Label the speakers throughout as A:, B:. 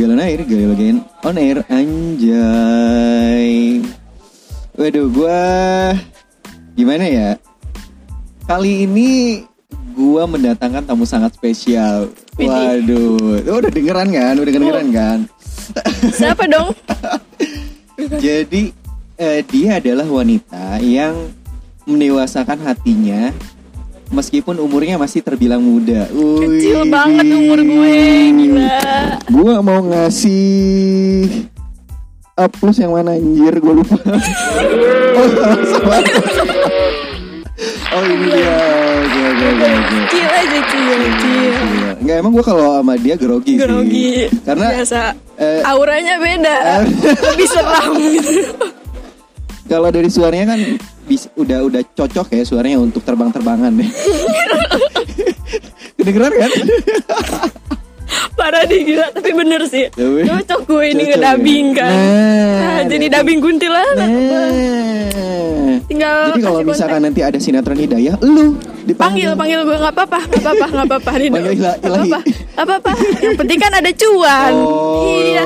A: Galon air, galon on air anjay. Waduh, gua gimana ya? Kali ini gua mendatangkan tamu sangat spesial. Waduh, lu udah dengeran kan? Udah dengeran kan?
B: Siapa dong?
A: Jadi eh, dia adalah wanita yang mendewasakan hatinya meskipun umurnya masih terbilang muda.
B: Kecil
A: Wih.
B: banget umur gue, gila.
A: Gua mau ngasih A plus yang mana anjir gue lupa. oh, oh ini dia. Oke oke oke.
B: Kecil aja, kecil, kecil.
A: Iya. Nggak emang gue kalau sama dia grogi, sih.
B: Grogi.
A: Karena
B: biasa
A: eh,
B: auranya beda. Lebih seram gitu.
A: kalau dari suaranya kan bis, udah udah cocok ya suaranya untuk terbang-terbangan deh. Kedengeran kan?
B: Parah deh gila, tapi bener sih.
A: Tapi-
B: Cocok gue ini
A: Cocok
B: ngedabing
A: ya?
B: kan.
A: Nah,
B: Nah, jadi
A: ada-
B: dubbing kuntilanak.
A: Nah.
B: Tinggal
A: Jadi kalau misalkan
B: kontak.
A: nanti ada sinetron hidayah, lu
B: panggil
A: dipanggil.
B: panggil gue nggak apa-apa nggak apa-apa nggak apa-apa.
A: Panggil ilahi.
B: apa-apa apa-apa yang penting kan ada cuan
A: Oh,
B: iya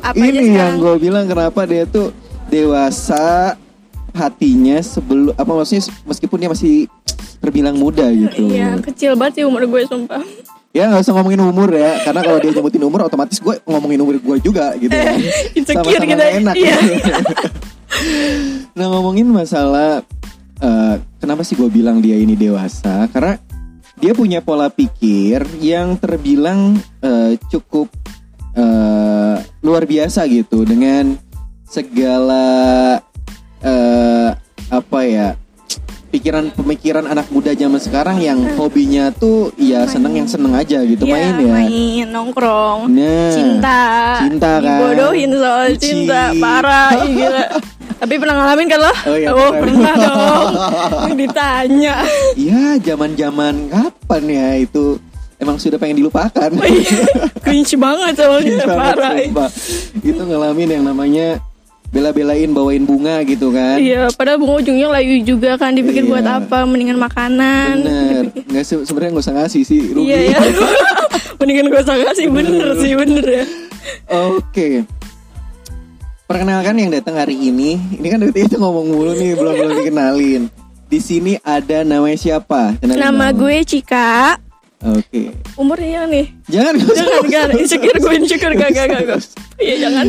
B: Apa aja
A: ini
B: sekarang?
A: yang gue bilang kenapa dia tuh dewasa hatinya sebelum apa maksudnya meskipun dia masih terbilang muda gitu.
B: iya kecil banget sih umur gue sumpah
A: Ya nggak usah ngomongin umur ya, karena kalau dia nyebutin umur otomatis gue ngomongin umur gue juga gitu. kan.
B: insecure gitu
A: nggak enak.
B: iya
A: nah ngomongin masalah eh, kenapa sih gue bilang dia ini dewasa? Karena dia punya pola pikir yang terbilang eh, cukup eh, luar biasa gitu dengan segala eh, apa ya pikiran pemikiran anak muda zaman sekarang yang hobinya tuh ya seneng yang seneng aja gitu
B: Iya,
A: main ya.
B: main nongkrong
A: Nah,
B: cinta
A: cinta kan.
B: dibodohin soal
A: Bucin.
B: cinta parah ih, gila tapi pernah ngalamin kan lo
A: Oh, iya,
B: oh
A: pernah.
B: dong ditanya
A: Iya, zaman-zaman kapan ya itu emang sudah pengen dilupakan.
B: Oh, iya. cringe banget soalnya parah.
A: Itu ngalamin yang namanya bela-belain bawain bunga gitu kan.
B: Iya, padahal bunga ujungnya layu juga kan dipikir
A: Iya.
B: buat apa? Mendingan makanan.
A: Bener. Nggak se- sebenarnya nggak usah ngasih sih rugi.
B: Iya ya. Mendingan gue usah sih bener sih bener ya.
A: Oke. Perkenalkan yang datang hari ini. Ini kan dari itu ngomong mulu nih, belum belum dikenalin. Di sini ada namanya siapa? Kenalin
B: Nama
A: dong.
B: gue Cika.
A: Oke.
B: Umurnya nih.
A: Jangan nggak
B: Jangan
A: nggak
B: jangan insecure gue insecure gak gak. gak. Iya jangan.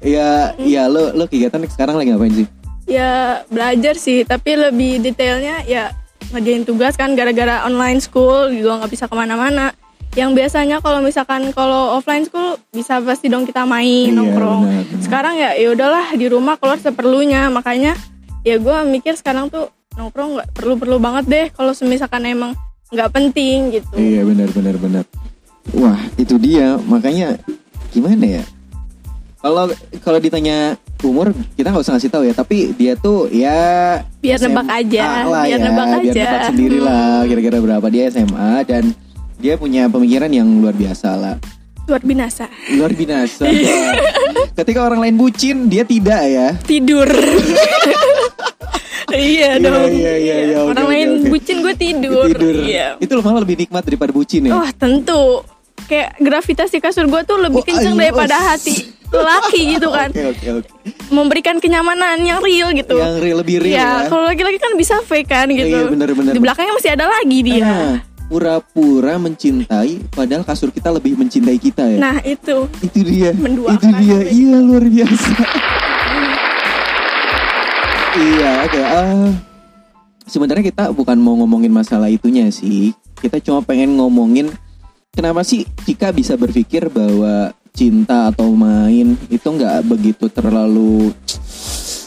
A: Ya, ya lo lo kegiatan sekarang lagi ngapain sih?
B: Ya belajar sih, tapi lebih detailnya ya ngerjain tugas kan gara-gara online school juga nggak bisa ke mana-mana. Yang biasanya kalau misalkan kalau offline school bisa pasti dong kita main
A: Iya,
B: nongkrong.
A: benar, benar.
B: Sekarang ya ya udahlah di rumah keluar seperlunya makanya ya gue mikir sekarang tuh nongkrong nggak perlu-perlu banget deh kalau misalkan emang nggak penting gitu.
A: Iya benar benar benar. Wah itu dia makanya gimana ya? Kalau kalau ditanya umur kita nggak usah ngasih tahu ya. Tapi dia tuh ya
B: Biar
A: SMA
B: nebak aja,
A: lah
B: biar
A: ya,
B: nebak
A: biar
B: aja.
A: nebak sendiri lah kira-kira berapa dia SMA dan dia punya pemikiran yang luar biasa lah.
B: Luar binasa.
A: Luar binasa. Ketika orang lain bucin dia tidak ya.
B: Tidur. iya
A: Iya,
B: dong.
A: iya, iya, iya,
B: Orang lain
A: oke.
B: bucin gue tidur.
A: Tidur.
B: Iya.
A: Itu malah lebih nikmat daripada bucin ya.
B: Wah tentu. Kayak gravitasi kasur gue tuh lebih
A: Oh,
B: kenceng daripada
A: oh.
B: hati laki gitu kan.
A: Oke oke oke.
B: Memberikan kenyamanan yang real gitu.
A: Yang real lebih real ya.
B: ya, kalau laki-laki kan bisa fake kan gitu.
A: Iya, bener, bener.
B: Di belakangnya masih ada lagi dia.
A: Nah, pura-pura mencintai padahal kasur kita lebih mencintai kita ya.
B: Nah itu
A: itu dia.
B: menduakan.
A: Itu dia. Iya luar biasa. iya, oke. ah, sebenarnya kita bukan mau ngomongin masalah itunya sih. Kita cuma pengen ngomongin kenapa sih Cika bisa berpikir bahwa cinta atau main itu nggak begitu terlalu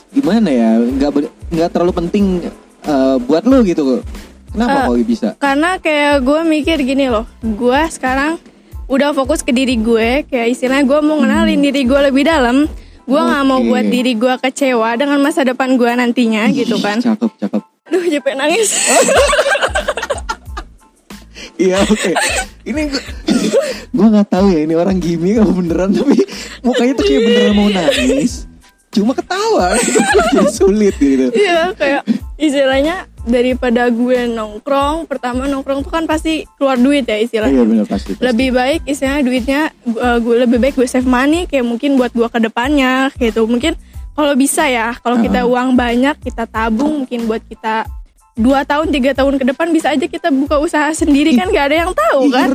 A: gimana ya nggak nggak terlalu penting eh, buat lo gitu kenapa
B: Eh,
A: kok bisa
B: Karena kayak gue mikir gini loh, gue sekarang udah fokus ke diri gue, kayak istilahnya gue mau ngenalin diri gue lebih dalam. Gue nggak mau
A: Hmm. Oke.
B: buat diri gue kecewa dengan masa depan gue nantinya gitu
A: Ih,
B: kan.
A: cakep cakep
B: Aduh, capek nangis.
A: Iya oke. Ini gua, gua nggak tahu ya ini orang gimmick apa beneran tapi mukanya tuh kayak beneran mau nangis. Cuma ketawa jadi sulit gitu.
B: Iya, kayak istilahnya daripada gue nongkrong pertama nongkrong tuh kan pasti keluar duit ya istilahnya
A: Iya benar pasti. pasti.
B: lebih baik istilahnya duitnya uh, gue lebih baik gue save money kayak mungkin buat gue ke depannya gitu mungkin kalau bisa ya kalau kita uang banyak kita tabung mungkin buat kita dua tahun tiga tahun ke depan bisa aja kita buka usaha sendiri kan? Gak ada yang tahu kan?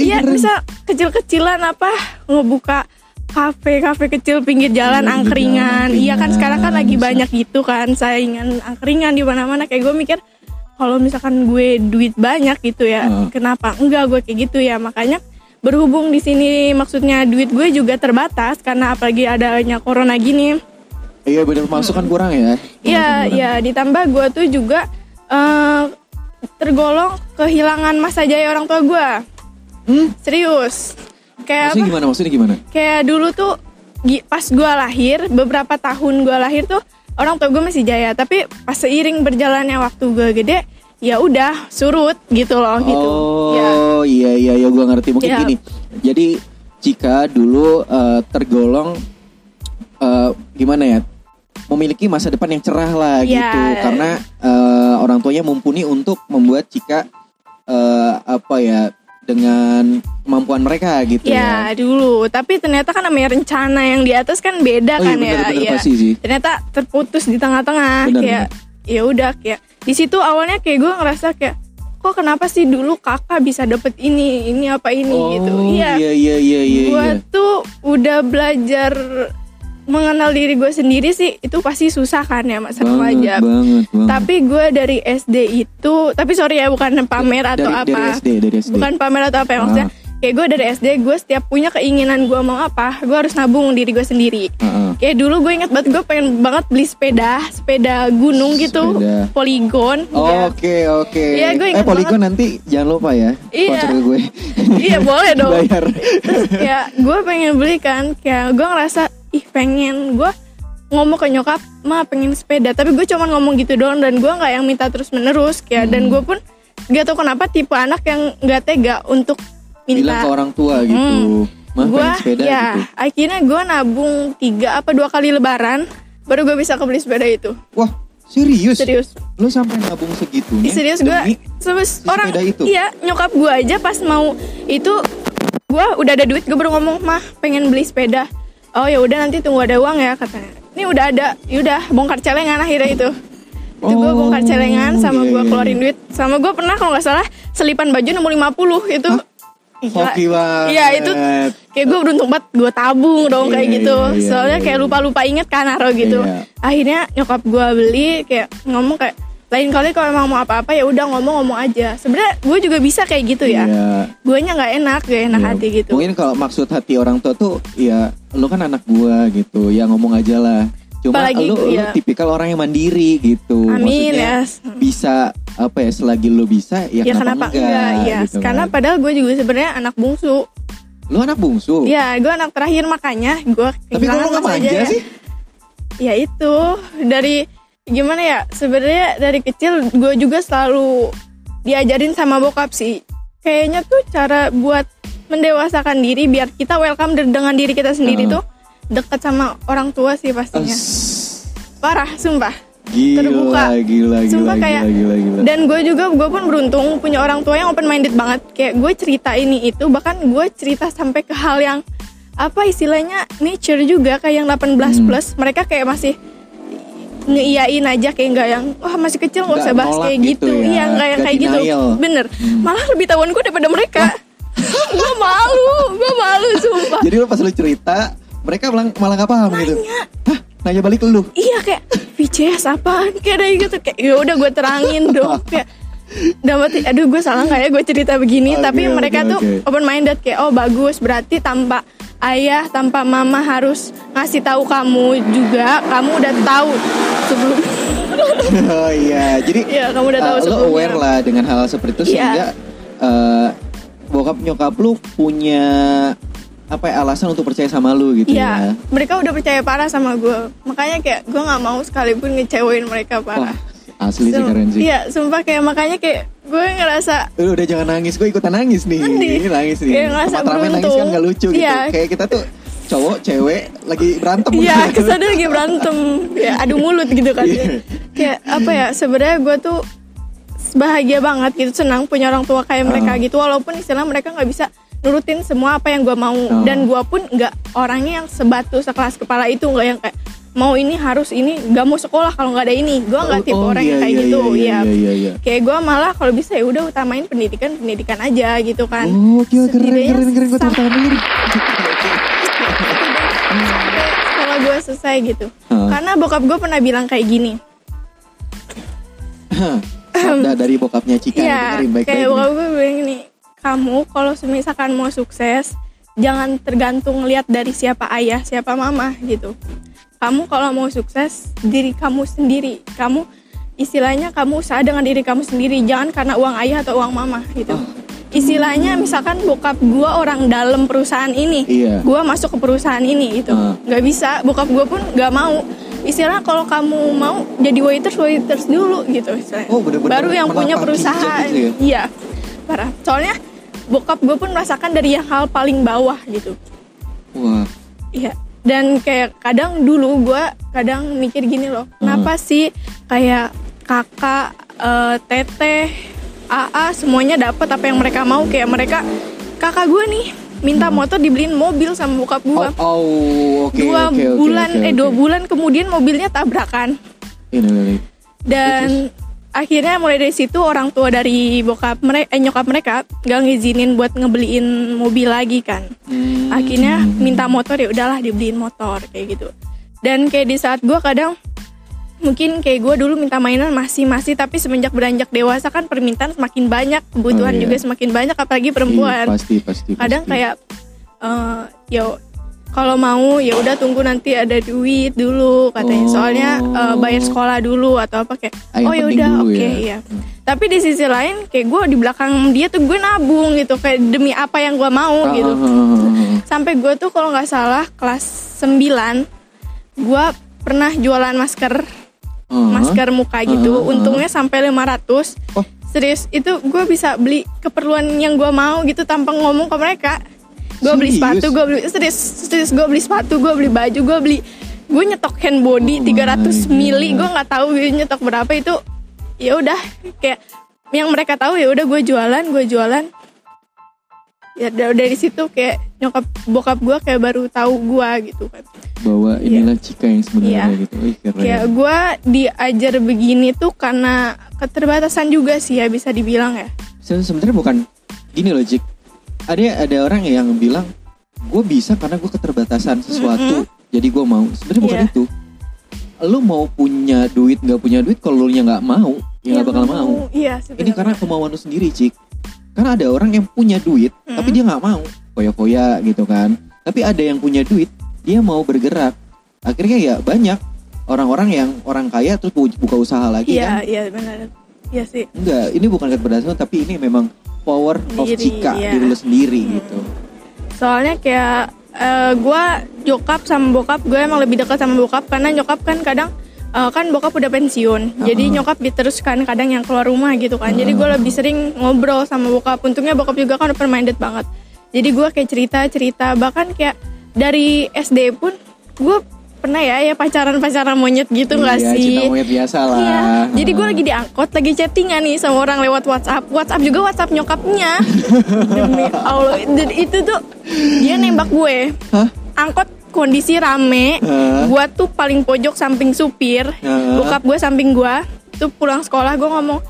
B: iya bisa kecil-kecilan apa ngebuka kafe kafe kecil pinggir jalan angkringan. iya kan sekarang kan lagi
A: bisa.
B: banyak gitu kan? Saingan angkringan di mana-mana. Kayak gue mikir kalau misalkan gue duit banyak gitu ya kenapa enggak gue kayak gitu ya? Makanya berhubung di sini maksudnya duit gue juga terbatas karena apalagi adanya corona gini.
A: Iya benar masukan kurang ya.
B: Iya,
A: Masukan
B: iya ditambah gue tuh juga eh, tergolong kehilangan masa jaya orang tua gue.
A: Hmm?
B: Serius. Kayak
A: Maksudnya
B: apa?
A: gimana? Maksudnya gimana?
B: Kayak dulu tuh pas gue lahir, beberapa tahun gue lahir tuh orang tua gue masih jaya, tapi pas seiring berjalannya waktu gue gede, ya udah surut gitu loh gitu. Ya.
A: Oh iya iya iya gue ngerti mungkin
B: Iya.
A: gini. Jadi jika dulu eh, tergolong eh, gimana ya memiliki masa depan yang cerah lah
B: Iya.
A: gitu karena eh, orang tuanya mumpuni untuk membuat Cika eh, apa ya dengan kemampuan mereka gitu
B: Ya
A: ya.
B: dulu, tapi ternyata kan namanya rencana yang di atas kan beda
A: Oh iya
B: kan ya.
A: benar-benar
B: Iya.
A: pasti sih.
B: ternyata terputus di tengah-tengah kayak ya udah kayak di situ awalnya kayak gue ngerasa kayak kok kenapa sih dulu kakak bisa dapet ini ini apa ini
A: Oh
B: gitu
A: iya
B: iya
A: iya iya iya.
B: gue
A: iya.
B: tuh udah belajar mengenal diri gue sendiri sih itu pasti susah kan ya masa
A: banget,
B: remaja
A: banget banget.
B: tapi gue dari SD itu tapi sorry ya bukan pamer atau
A: dari,
B: apa
A: Dari SD dari SD.
B: bukan pamer atau apa ya maksudnya
A: Ah.
B: kayak gue dari SD gue setiap punya keinginan gue mau apa gue harus nabung diri gue sendiri
A: Heeh.
B: Kayak dulu gue inget banget gue pengen banget beli sepeda, sepeda gunung gitu,
A: Sepeda.
B: poligon.
A: Oh,
B: Ya.
A: Oke oke.
B: Iya, gue
A: eh
B: inget
A: Polygon nanti jangan lupa ya
B: Iya.
A: ke gue.
B: Iya boleh dong.
A: Bayar.
B: ya gue pengen beli kan, kayak gue ngerasa ih pengen gue ngomong ke nyokap, ma pengen sepeda. Tapi gue cuma ngomong gitu doang dan gue nggak yang minta terus menerus kayak
A: Hmm.
B: dan gue pun gak tau kenapa tipe anak yang nggak tega untuk
A: Bilang ke
B: minta.
A: orang tua gitu. Mah
B: gue
A: pengen sepeda
B: ya
A: gitu.
B: akhirnya gue nabung tiga apa dua kali lebaran baru gue bisa kebeli sepeda itu.
A: Wah serius?
B: Serius.
A: Lu sampai nabung segitunya?
B: Serius gue sebes orang
A: itu?
B: iya nyokap gue aja pas mau itu gue udah ada duit gue baru ngomong mah pengen beli sepeda oh ya udah nanti tunggu ada uang ya katanya ini udah ada yaudah bongkar celengan akhirnya itu itu gue
A: Oh,
B: bongkar celengan sama
A: iya,
B: gue
A: iya,
B: keluarin duit sama gue pernah kalau nggak salah selipan baju nomor 50 itu Gila.
A: Hoki banget.
B: Iya itu kayak gue beruntung banget gue tabung dong
A: Iya,
B: kayak
A: iya,
B: gitu
A: iya,
B: soalnya
A: iya,
B: kayak
A: iya.
B: lupa-lupa inget kan naruh gitu
A: Iya.
B: akhirnya nyokap gue beli kayak ngomong kayak lain kali kalau emang mau apa-apa ya udah ngomong-ngomong aja sebenarnya gue juga bisa kayak gitu ya
A: Iya.
B: gue nya nggak enak gak enak
A: Iya.
B: hati gitu
A: Mungkin kalau maksud hati orang tua tuh ya lu kan anak gua gitu, ya ngomong aja lah. Cuma
B: Apalagi
A: lu, lu
B: iya.
A: tipikal orang yang mandiri gitu.
B: Amin,
A: Maksudnya
B: ya.
A: bisa apa ya selagi lu bisa ya,
B: ya kenapa enggak, ya
A: gitu
B: karena
A: kan.
B: padahal gue juga sebenarnya anak bungsu
A: lu anak bungsu.
B: ya gue anak terakhir makanya gue
A: Tapi kok lu nggak manja sih?
B: ya itu dari gimana ya sebenarnya dari kecil gue juga selalu diajarin sama bokap sih kayaknya tuh cara buat mendewasakan diri biar kita welcome de- dengan diri kita sendiri
A: Heeh.
B: tuh dekat sama orang tua sih pastinya
A: As-
B: parah sumpah
A: Gila,
B: terbuka.
A: gila, gila,
B: Sumpah
A: gila,
B: kayak
A: gila, gila.
B: dan gue juga gue pun beruntung punya orang tua yang open minded banget kayak gue cerita ini itu bahkan gue cerita sampai ke hal yang apa istilahnya nature juga kayak yang 18
A: Hmm.
B: plus mereka kayak masih ngeiyain aja kayak nggak yang wah masih kecil nggak usah bahas kayak
A: gitu
B: gitu,
A: ya,
B: iya nggak yang kayak gitu
A: denial.
B: bener
A: Hmm.
B: malah lebih tahuan gue daripada mereka gue malu gue malu sumpah
A: Jadi lu pas lu cerita, mereka malah, malah gak paham gitu. Hah? Nanya balik lu.
B: iya kayak VCS apaan kayak ada gitu kayak ya udah gue terangin dong kayak dapat aduh gue salah nggak ya gue cerita begini
A: Oke,
B: tapi mereka tuh
A: oke.
B: open minded kayak oh bagus berarti tanpa ayah tanpa mama harus ngasih tahu kamu juga kamu udah tahu sebelum
A: oh iya, jadi
B: Iya, kamu udah tahu
A: uh,
B: sebelumnya.
A: aware lah dengan hal seperti itu
B: Iya.
A: sehingga uh, bokap nyokap lu punya apa ya, alasan untuk percaya sama lu gitu
B: Iya,
A: ya.
B: mereka udah percaya parah sama gue makanya kayak gue nggak mau sekalipun ngecewain mereka
A: Wah,
B: parah
A: asli sih keren sih.
B: Iya, sumpah kayak makanya kayak gue ngerasa
A: Lu udah jangan nangis, gue ikutan nangis nih.
B: Sedih.
A: Ini nangis nih.
B: Kayak ngerasa
A: ramen nangis kan
B: beruntung.
A: gak lucu gitu.
B: Iya.
A: Kayak kita tuh cowok, cewek lagi berantem.
B: Iya,
A: gitu.
B: kesannya lagi berantem, ya adu mulut gitu kan.
A: Iya.
B: Kayak apa ya? Sebenarnya gue tuh bahagia banget gitu senang punya orang tua kayak mereka
A: Ah.
B: gitu walaupun istilah mereka nggak bisa nurutin semua apa yang gue mau
A: Ah.
B: dan gue pun nggak orangnya yang sebatu sekelas kepala itu nggak yang kayak mau ini harus ini nggak mau sekolah kalau nggak ada ini gue nggak tipe
A: Oh,
B: orang
A: iya,
B: yang kayak
A: iya,
B: gitu
A: iya,
B: ya
A: iya, iya, iya.
B: kayak gue malah kalau bisa ya udah utamain pendidikan pendidikan aja gitu kan
A: Oh, oke, keren, keren, keren. Gue tepuk
B: sam-
A: tangan dulu. nih.
B: sampai sekolah gue selesai gitu
A: Hah.
B: karena bokap gue pernah bilang kayak gini
A: Sabda dari bokapnya Cika.
B: Iya,
A: dengerin baik-baik
B: kayak bokap gue bilang gini, kamu kalau misalkan mau sukses, jangan tergantung lihat dari siapa ayah, siapa mama gitu. Kamu kalau mau sukses, diri kamu sendiri. Kamu istilahnya kamu usaha dengan diri kamu sendiri, jangan karena uang ayah atau uang mama gitu.
A: Oh.
B: Istilahnya misalkan bokap gue orang dalam perusahaan ini,
A: Iya.
B: gue masuk ke perusahaan ini gitu,
A: Ah.
B: nggak bisa. Bokap gue pun nggak mau. Istilah kalau kamu mau jadi waiters waiters dulu gitu. Istilahnya.
A: Oh, bener-bener
B: baru yang punya perusahaan.
A: gitu ya?
B: iya parah. Soalnya bokap gue pun merasakan dari yang hal paling bawah gitu.
A: Wah,
B: iya dan kayak kadang dulu gue kadang mikir gini loh kenapa sih kayak kakak eh, teteh AA semuanya dapat apa yang mereka mau? Kayak mereka kakak gue nih minta motor dibeliin mobil sama bokap gue
A: oh, oh, oke,
B: dua
A: oke,
B: bulan
A: oke,
B: eh
A: oke.
B: dua bulan kemudian mobilnya tabrakan. Dan akhirnya mulai dari situ orang tua dari bokap mereka eh, nyokap mereka gak ngizinin buat ngebeliin mobil lagi kan.
A: Hmm.
B: akhirnya minta motor ya udahlah dibeliin motor kayak gitu. Dan kayak di saat gue kadang mungkin kayak gue dulu minta mainan masih masih tapi semenjak beranjak dewasa kan permintaan semakin banyak kebutuhan
A: Oh, iya.
B: juga semakin banyak apalagi
A: Iya,
B: perempuan
A: pasti, pasti.
B: kadang
A: pasti.
B: kayak eh ya kalau mau ya udah tunggu nanti ada duit dulu katanya
A: Oh.
B: soalnya eh, bayar sekolah dulu atau apa kayak
A: Ah, yang
B: oh ya
A: penting
B: udah
A: dulu
B: oke
A: ya.
B: iya tapi di sisi lain kayak gue di belakang dia tuh gue nabung gitu kayak demi apa yang gue mau
A: Ah,
B: gitu
A: ah, ah.
B: sampai gue tuh kalau nggak salah kelas 9 gue pernah jualan masker
A: Ah.
B: masker muka gitu.
A: Ah.
B: untungnya sampai 500
A: Oh.
B: serius itu gue bisa beli keperluan yang gue mau gitu tanpa ngomong ke mereka. Gue beli sepatu gue beli serius serius gue beli sepatu gue beli baju gue beli gue nyetok hand body
A: Oh
B: 300
A: my
B: mili gue nggak tahu gue nyetok berapa. Itu ya udah kayak yang mereka tahu ya udah gue jualan gue jualan. Ya da- dari situ kayak nyokap bokap gue kayak baru tahu gue gitu kan.
A: Bahwa inilah Cika yang sebenarnya
B: Iya.
A: gitu. Wih, keren.
B: kayak gue diajar begini tuh karena keterbatasan juga sih ya bisa dibilang ya.
A: Se- sebenarnya bukan gini loh Cik. Ada ada orang yang bilang gue bisa karena gue keterbatasan sesuatu jadi gue mau. Sebenarnya bukan
B: Iya.
A: itu. Lu mau punya duit nggak punya duit kalau nya nggak mau ya nggak bakal mau.
B: iya
A: ini karena kemauan lu sendiri Cik. Karena ada orang yang punya duit
B: Mm.
A: tapi dia nggak mau foya-foya gitu kan. Tapi ada yang punya duit dia mau bergerak. Akhirnya ya banyak orang-orang yang orang kaya terus bu- buka usaha lagi
B: iya
A: kan.
B: iya benar. Iya sih.
A: Enggak, ini bukan keterbatasan tapi ini memang power of
B: Diri,
A: Cika
B: iya.
A: diri lu sendiri gitu.
B: soalnya kayak eh, gue jokap sama bokap gue emang lebih dekat sama bokap karena nyokap kan kadang eh, kan bokap udah pensiun. Jadi
A: Uh-uh.
B: nyokap diteruskan kadang yang keluar rumah gitu kan. Jadi gue lebih sering ngobrol sama bokap. Untungnya bokap juga kan open minded banget jadi gue kayak cerita cerita bahkan kayak dari SD pun gue pernah ya ya pacaran pacaran monyet gitu nggak
A: Iya,
B: sih
A: cinta monyet biasa lah.
B: Iya, jadi gue lagi diangkot, lagi chattingan nih sama orang lewat WhatsApp. WhatsApp juga WhatsApp nyokapnya. Demi Allah, dan itu tuh dia nembak gue.
A: Hah?
B: Angkot kondisi rame,
A: Hah?
B: gue tuh paling pojok samping supir,
A: Hah?
B: bokap gue samping gue. Tuh pulang sekolah gue ngomong,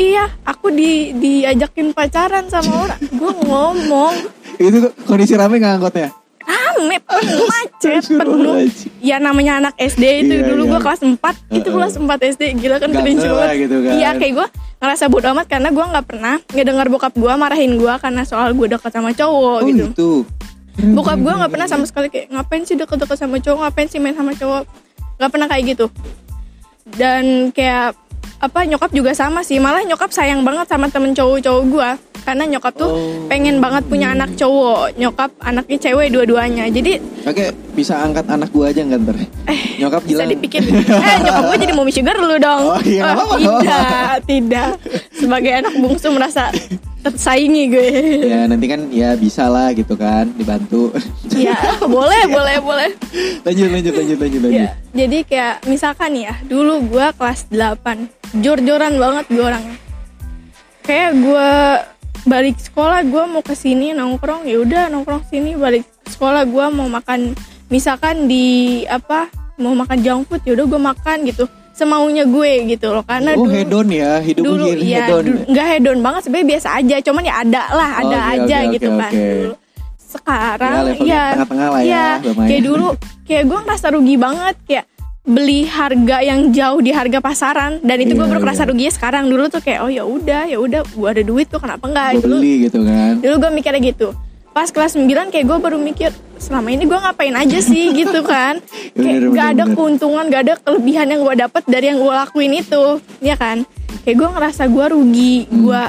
B: iya aku di diajakin pacaran sama orang. gue ngomong,
A: Itu kondisi rame nggak angkotnya?
B: rame penuh macet penuh ya namanya anak SD itu
A: Iya,
B: dulu
A: iya.
B: gue kelas 4 itu
A: Heeh.
B: kelas 4 SD gila kan cringe banget
A: gitu kan.
B: iya kayak gue ngerasa bodo amat karena gue nggak pernah ngedengar bokap gue marahin gue karena soal gue dekat sama cowok
A: Oh
B: gitu
A: itu.
B: bokap gue nggak pernah sama sekali kayak ngapain sih deket-deket sama cowok ngapain sih main sama cowok nggak pernah kayak gitu dan kayak apa nyokap juga sama sih. Malah nyokap sayang banget sama temen cowok-cowok gue karena nyokap tuh
A: Oh.
B: pengen banget punya anak cowok. Nyokap anaknya cewek dua-duanya. Jadi
A: Oke, bisa angkat anak gua aja nggak ntar? Nyokap
B: Eh, bisa
A: bilang.
B: dipikir eh nyokap gue jadi mommy sugar lu dong.
A: Oh, iya, nggak
B: tidak tidak. Sebagai anak bungsu merasa tersaingi gue.
A: Ya nanti kan ya bisa lah gitu kan dibantu.
B: ya boleh boleh boleh.
A: Lanjut lanjut lanjut lanjut lanjut.
B: ya jadi kayak misalkan ya dulu gue kelas 8 jor-joran banget gue orangnya. Kayak gue balik sekolah gue mau ke sini nongkrong ya udah nongkrong sini balik sekolah gue mau makan misalkan di apa mau makan junk food ya udah gue makan gitu semaunya gue gitu loh karena
A: oh
B: dulu
A: hedon ya hidup
B: dulu
A: hedon
B: iya dulu- nggak hedon banget sebenarnya biasa aja cuman ya ada lah ada
A: Oke,
B: aja
A: oke,
B: gitu
A: oke,
B: kan dulu. Sekarang
A: Ya,
B: ya
A: tengah-tengah lah ya,
B: iya,
A: lumayan.
B: kayak dulu kayak gue ngerasa rugi banget kayak beli harga yang jauh di harga pasaran dan itu gue
A: Iya,
B: baru kerasa
A: iya.
B: ruginya sekarang dulu tuh kayak oh ya udah ya udah gue ada duit tuh kenapa enggak dulu
A: beli gitu kan.
B: dulu gue mikirnya gitu pas kelas 9 kayak gue baru mikir selama ini gue ngapain aja sih gitu kan kayak
A: Bener,
B: gak
A: bener,
B: ada
A: bener.
B: keuntungan gak ada kelebihan yang gue dapet dari yang gue lakuin itu ya kan kayak gue ngerasa gue rugi
A: Hmm.
B: gue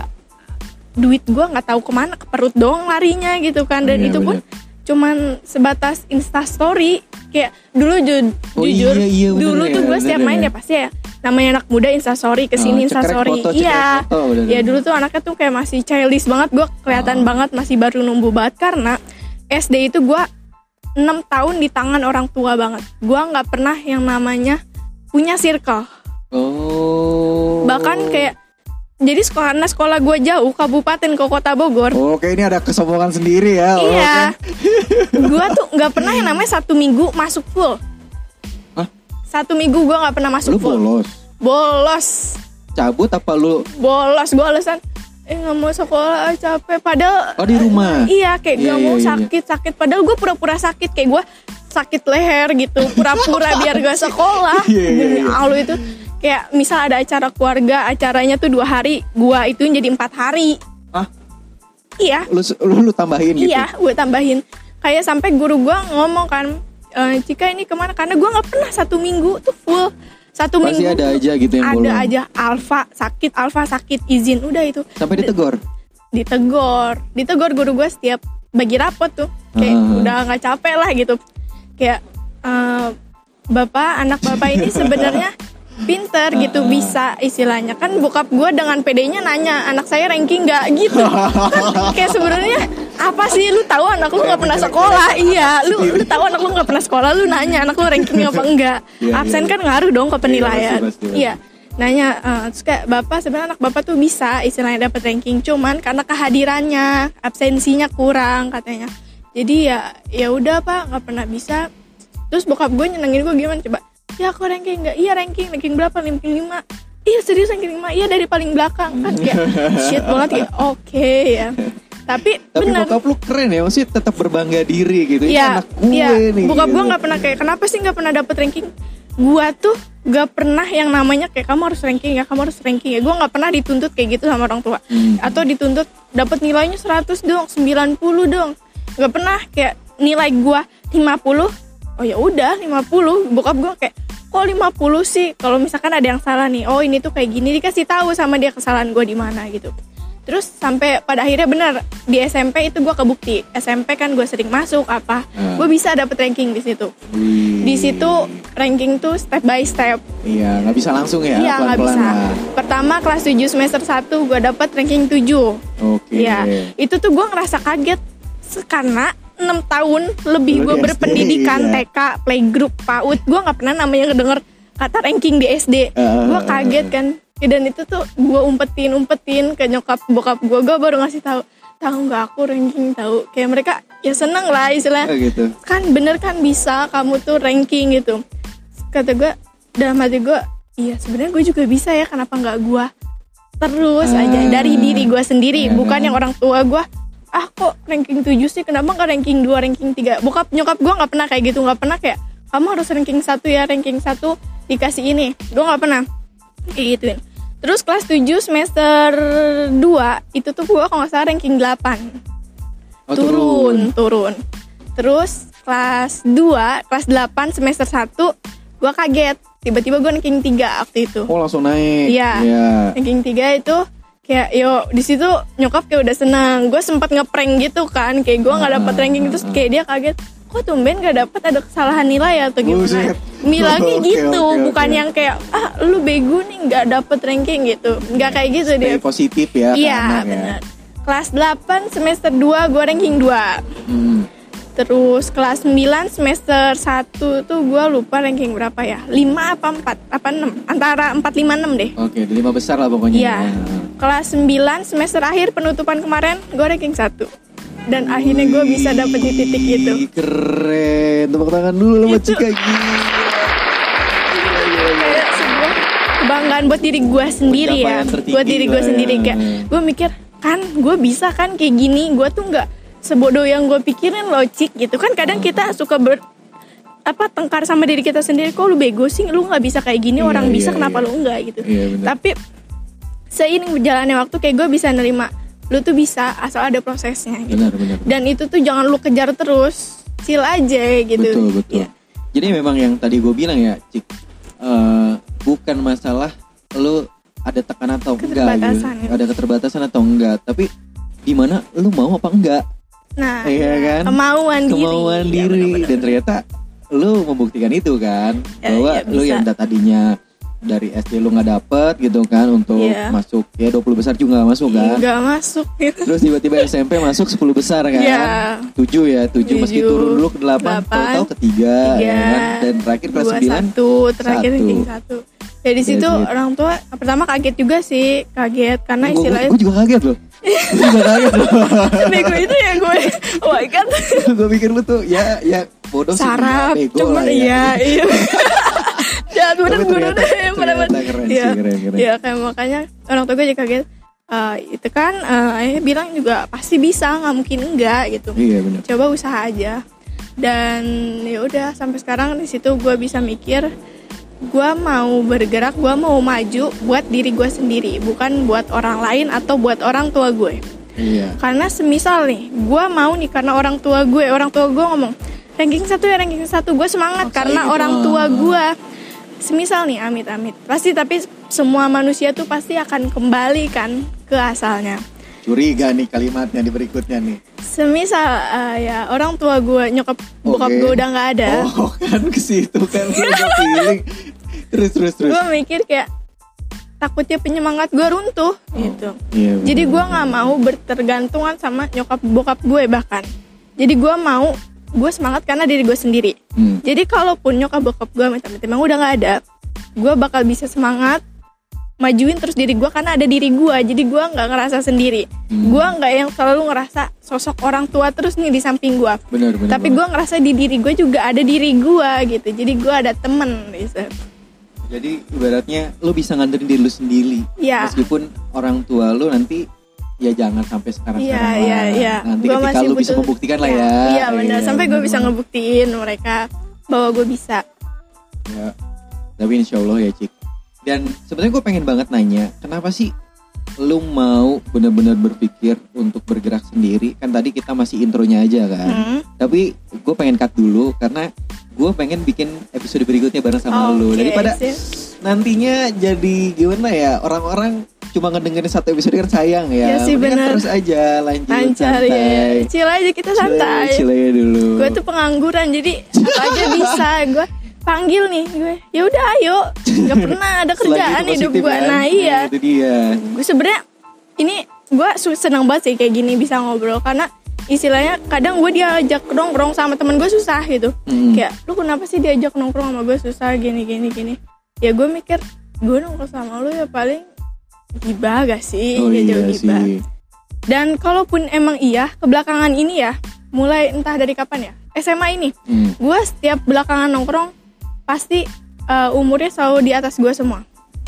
B: duit gue nggak tahu ke mana ke perut doang larinya gitu kan dan
A: Iya,
B: itu pun
A: bener.
B: cuman sebatas instastory kayak dulu ju-
A: Oh,
B: jujur
A: iya, iya, bener
B: dulu
A: ya,
B: tuh gue
A: bener
B: setiap main
A: ya
B: pasti ya namanya anak muda instastory ke
A: sini Oh,
B: instastory.
A: foto,
B: iya.
A: foto, bener,
B: ya dulu tuh anaknya tuh kayak masih childish banget. Gue kelihatan
A: Oh.
B: banget masih baru numbuh banget karena SD itu gue 6 tahun di tangan orang tua banget. Gue nggak pernah yang namanya punya circle.
A: Oh.
B: Bahkan kayak jadi sekolah karena sekolah gue jauh kabupaten ke kota Bogor.
A: Oke ini ada kesombongan sendiri ya Oh,
B: iya
A: oke.
B: gue tuh nggak pernah yang namanya satu minggu masuk full? Satu minggu gue nggak pernah masuk
A: Lu
B: full
A: bolos.
B: Bolos.
A: Cabut apa lu?
B: Bolos gue alasan eh nggak mau sekolah ah, capek. Padahal
A: Oh di rumah?
B: Iya kayak
A: Iya,
B: gak
A: iya,
B: mau
A: iya, iya.
B: sakit sakit. Padahal gue pura-pura sakit kayak gue sakit leher gitu pura-pura biar gak sekolah.
A: Iya, iya,
B: demi
A: iya.
B: Allah itu kayak misal ada acara keluarga acaranya tuh dua hari gue itu jadi empat hari.
A: Hah?
B: iya.
A: Lu, lu, lu tambahin gitu?
B: Iya, gue tambahin. Kayak sampai guru gue ngomong kan, e, Cika ini ke mana? Karena gue nggak pernah satu minggu tuh full. Satu
A: Pasti
B: minggu
A: ada aja gitu yang
B: ada
A: bolong.
B: aja alfa sakit, alfa sakit izin udah itu
A: Sampai ditegor
B: ditegor, ditegor guru gue setiap bagi rapot tuh. Kayak
A: Ah.
B: udah nggak capek lah gitu. Kayak eh, bapak anak bapak ini sebenarnya pinter gitu bisa istilahnya kan bokap gue dengan PD-nya nanya anak saya ranking nggak gitu kan kayak sebenarnya apa sih? Lu tahu anak lu nggak pernah sekolah? Iya lu lu tahu anak lu nggak pernah sekolah? Lu nanya anak lu ranking apa enggak?
A: Iya,
B: absen
A: iya.
B: kan ngaruh dong ke penilaian. iya. Nanya eh, terus kayak bapak sebenarnya anak bapak tuh bisa istilahnya dapat ranking cuman karena kehadirannya absensinya kurang katanya. Jadi ya ya udah pak nggak pernah bisa. Terus bokap gue nyenengin gue gimana? Coba ya aku ranking nggak? Iya ranking ranking berapa? Ranking lima. Iya serius ranking lima? Iya dari paling belakang. Kan kayak shit banget kayak oke ya tapi,
A: Tapi
B: benar
A: bokap lu keren ya Maksudnya tetap berbangga diri gitu Ini
B: Iya,
A: anak gue
B: iya.
A: nih
B: Bokap gue
A: gitu.
B: nggak pernah kayak kenapa sih nggak pernah dapet ranking? Gua tuh nggak pernah yang namanya kayak kamu harus ranking ya, kamu harus ranking ya. Gue nggak pernah dituntut kayak gitu sama orang tua.
A: Hmm.
B: Atau dituntut dapat nilainya 100 dong, 90 dong. Nggak pernah kayak nilai gua 50. Oh ya udah 50. Bokap gue kayak kok 50 sih? Kalau misalkan ada yang salah nih, oh ini tuh kayak gini dikasih tahu sama dia kesalahan gue di mana gitu. Terus sampai pada akhirnya benar di SMP itu gue kebukti. SMP kan gue sering masuk apa,
A: Hmm.
B: gue bisa dapet ranking di situ.
A: Wih.
B: Di situ ranking tuh step by step.
A: Iya nggak bisa langsung ya
B: Iya nggak bisa.
A: lah.
B: Pertama kelas 7 semester 1 gue dapet ranking 7
A: Oke
B: Iya, itu tuh gue ngerasa kaget karena 6 tahun lebih gue berpendidikan
A: iya.
B: TK, playgroup, PAUD, gue nggak pernah namanya ngedenger kata ranking di SD.
A: Ah,
B: gue
A: ah,
B: kaget kan. Dan itu tuh gue umpetin umpetin ke nyokap bokap gue, gue baru ngasih tahu tahu nggak aku ranking tahu kayak mereka ya seneng lah
A: Oh,
B: istilah
A: gitu.
B: Kan bener kan bisa kamu tuh ranking gitu. Kata gue dalam hati gue iya sebenarnya gue juga bisa ya kenapa nggak gue terus aja
A: Ah.
B: dari diri gue sendiri
A: Ah.
B: bukan yang orang tua gue ah kok ranking 7 sih? Kenapa nggak ranking 2 ranking 3 bokap nyokap gue nggak pernah kayak gitu nggak pernah kayak kamu harus ranking satu ya ranking satu dikasih ini. Gue nggak pernah. Kayak gituin terus kelas 7 semester 2 itu tuh gue kalau nggak salah ranking 8
A: Oh,
B: turun, turun. Terus kelas 2, kelas 8 semester 1 gua kaget. Tiba-tiba gue ranking 3 waktu itu.
A: Oh langsung naik
B: Iya.
A: Iya
B: Ranking 3 itu kayak yo di situ nyokap kayak udah senang. Gue sempat ngeprank gitu kan, kayak gue nggak
A: Ah,
B: ranking terus kayak dia kaget. Kok tumben gak dapet ada kesalahan nilai atau gimana? Bilangnya
A: Oke,
B: gitu,
A: oke,
B: bukan
A: oke.
B: yang kayak ah lu bego nih nggak dapet ranking gitu. Nggak kayak gitu dia.
A: Stay positif ya
B: Iya
A: anak ya.
B: benar. Kelas 8 semester 2 gue ranking 2
A: Hmm.
B: Terus kelas 9 semester 1 tuh gue lupa ranking berapa ya 5 apa 4 apa 6 Antara 4, 5, 6 deh
A: Oke, di lima besar lah pokoknya.
B: Iya Kelas 9 semester akhir penutupan kemarin gue ranking 1 Dan akhirnya gue bisa dapet di titik itu.
A: Keren. Tepuk tangan dulu sama
B: Itu-
A: Cika.
B: Kayak sebuah kebanggaan buat diri gue sendiri ya. Buat diri gue
A: ya.
B: sendiri. Kayak Gue mikir kan gue bisa kan kayak gini. Gue tuh nggak sebodoh yang gue pikirin loh Cik. Gitu. Kan Kadang kita suka ber apa tengkar sama diri kita sendiri. Kok lu bego sih? Lu nggak bisa kayak gini.
A: Iya,
B: orang bisa
A: iya,
B: kenapa
A: iya.
B: lu enggak gitu.
A: Iya,
B: tapi seiring berjalannya waktu kayak gue bisa nerima lu tuh bisa asal ada prosesnya gitu
A: Benar, benar.
B: dan itu tuh jangan lu kejar terus chill aja gitu
A: Betul, betul.
B: Iya.
A: Jadi memang yang tadi gue bilang ya, Cik, eh, bukan masalah lu ada tekanan atau enggak, gitu.
B: Ya.
A: ada keterbatasan atau enggak, tapi di mana lu mau apa enggak,
B: nah
A: Iya kan?
B: kemauan diri
A: kemauan
B: Iya,
A: diri,
B: benar-benar.
A: dan ternyata lu membuktikan itu kan,
B: Ya,
A: bahwa
B: ya,
A: lu yang tadinya dari SD lu nggak dapet gitu kan untuk
B: Iya.
A: masuk ya 20 besar juga nggak masuk kan.
B: nggak masuk gitu
A: Terus tiba-tiba SMP masuk 10 besar kan.
B: Iya.
A: 7 ya, 7 meski
B: Tujuh,
A: turun dulu ke 8,
B: delapan,
A: tahu-tahu ke 3
B: tiga,
A: ya kan. Dan terakhir kelas
B: dua
A: 9
B: satu terakhir
A: satu.
B: ranking satu ya di situ
A: Iya, iya.
B: orang tua pertama kaget juga sih kaget karena istilahnya
A: Gue juga kaget loh. Gue juga kaget loh.
B: bego itu ya gue oh my god
A: gue pikir lu tuh ya ya bodoh sih.
B: sarap
A: ya, bego
B: cuman
A: lah ya.
B: iya iya bener
A: Tapi
B: gue
A: ternyata-
B: udah
A: ternyata keren sih,
B: Iya.
A: keren, keren.
B: Iya, kayak makanya orang tua gue juga kaget Eh, itu kan eh, ayah bilang juga pasti bisa nggak mungkin enggak gitu
A: Iya benar.
B: coba usaha aja dan ya udah sampai sekarang di situ gue bisa mikir gue mau bergerak gue mau maju buat diri gue sendiri bukan buat orang lain atau buat orang tua gue
A: Iya.
B: karena semisal nih gue mau nih karena orang tua gue orang tua gue ngomong ranking satu ya ranking satu gue semangat karena
A: gitu.
B: orang tua gue semisal nih amit amit pasti tapi semua manusia tuh pasti akan kembali kan ke asalnya
A: Curiga nih kalimatnya di berikutnya nih.
B: semisal eh, ya orang tua gue nyokap bokap gue udah nggak ada
A: Oh kan ke situ kan feeling. Terus terus terus.
B: gue mikir kayak takutnya penyemangat gue runtuh gitu
A: Iya.
B: jadi gue nggak mau bertergantungan sama nyokap bokap gue bahkan jadi gue mau gue semangat karena diri gue sendiri
A: Hmm.
B: jadi kalaupun nyokap bokap gue minta-minta emang udah nggak ada gue bakal bisa semangat majuin terus diri gue karena ada diri gue jadi gue nggak ngerasa sendiri
A: Hmm.
B: gue nggak yang selalu ngerasa sosok orang tua terus nih di samping gue
A: Benar benar.
B: tapi gue ngerasa di diri gue juga ada diri gue gitu jadi gue ada temen gitu
A: Jadi ibaratnya lu bisa nganterin diri lu sendiri.
B: Iya.
A: Meskipun orang tua lu nanti ya jangan sampai sekarang
B: Iya, iya, iya.
A: Nanti
B: Gua
A: ketika lu bisa membuktikan lah
B: Iya,
A: ya.
B: Iya benar. Sampai gue bisa ngebuktiin mereka bahwa gue bisa.
A: Ya. Tapi insya Allah ya Cik. Dan sebenarnya gue pengen banget nanya, kenapa sih lu mau benar-benar berpikir untuk bergerak sendiri? Kan tadi kita masih intronya aja kan.
B: Hmm.
A: Tapi gue pengen cut dulu karena gue pengen bikin episode berikutnya bareng sama lu.
B: Oke,
A: Daripada
B: sip.
A: nantinya jadi gimana ya orang-orang cuma ngedengerin satu episode kan sayang ya.
B: Iya sih, bener.
A: terus aja lanjut
B: Lancar ya.
A: santai.
B: Chill aja kita santai.
A: chill aja dulu.
B: Gue tuh pengangguran jadi apa aja bisa. Gue panggil nih gue. Ya udah ayo. Gak pernah ada kerjaan hidup gue.
A: kan?
B: Nah iya.
A: Itu dia.
B: Gue sebenarnya ini gue senang banget sih kayak gini bisa ngobrol karena istilahnya kadang gue diajak nongkrong sama temen gue susah gitu
A: Hmm.
B: kayak lu kenapa sih diajak nongkrong sama gue susah gini gini gini ya gue mikir gue nongkrong sama lu ya paling gibah gak sih
A: Oh iya
B: gibah.
A: sih.
B: dan kalaupun emang iya kebelakangan ini ya mulai entah dari kapan ya SMA ini
A: Hmm.
B: gue setiap belakangan nongkrong pasti uh, umurnya selalu di atas gue semua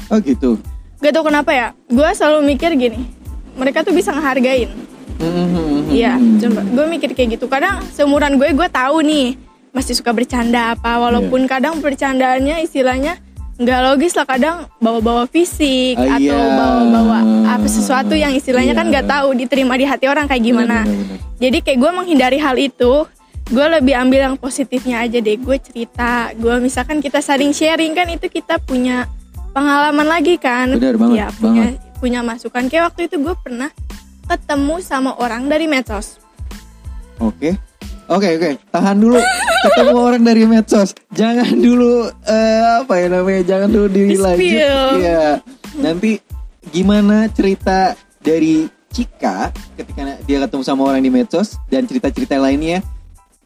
A: Oh gitu.
B: gak tau kenapa ya gue selalu mikir gini mereka tuh bisa ngehargain
A: Hmm.
B: Iya, coba gue mikir kayak gitu. Kadang seumuran gue, gue tahu nih masih suka bercanda apa. Walaupun
A: Iya.
B: kadang bercandaannya istilahnya nggak logis lah. Kadang bawa-bawa fisik
A: Ah,
B: atau
A: iya.
B: bawa-bawa apa sesuatu yang istilahnya kan
A: Iya.
B: nggak tahu diterima di hati orang kayak gimana.
A: Benar, benar, benar.
B: Jadi kayak gue menghindari hal itu. Gue lebih ambil yang positifnya aja deh. Gue cerita. Gue misalkan kita saling sharing kan itu kita punya pengalaman lagi kan.
A: Benar banget,
B: Ya, punya
A: banget.
B: punya masukan. Kayak waktu itu gue pernah ketemu sama orang dari medsos.
A: Oke. Oke oke, tahan dulu. Ketemu orang dari medsos. Jangan dulu eh, apa ya namanya? Jangan dulu dilanjut. Iya. Nanti gimana cerita dari Cika ketika dia ketemu sama orang di medsos dan cerita-cerita lainnya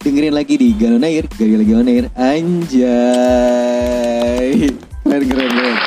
A: dengerin lagi di Galon Air, Gali lagi on air. Anjay. Keren keren keren.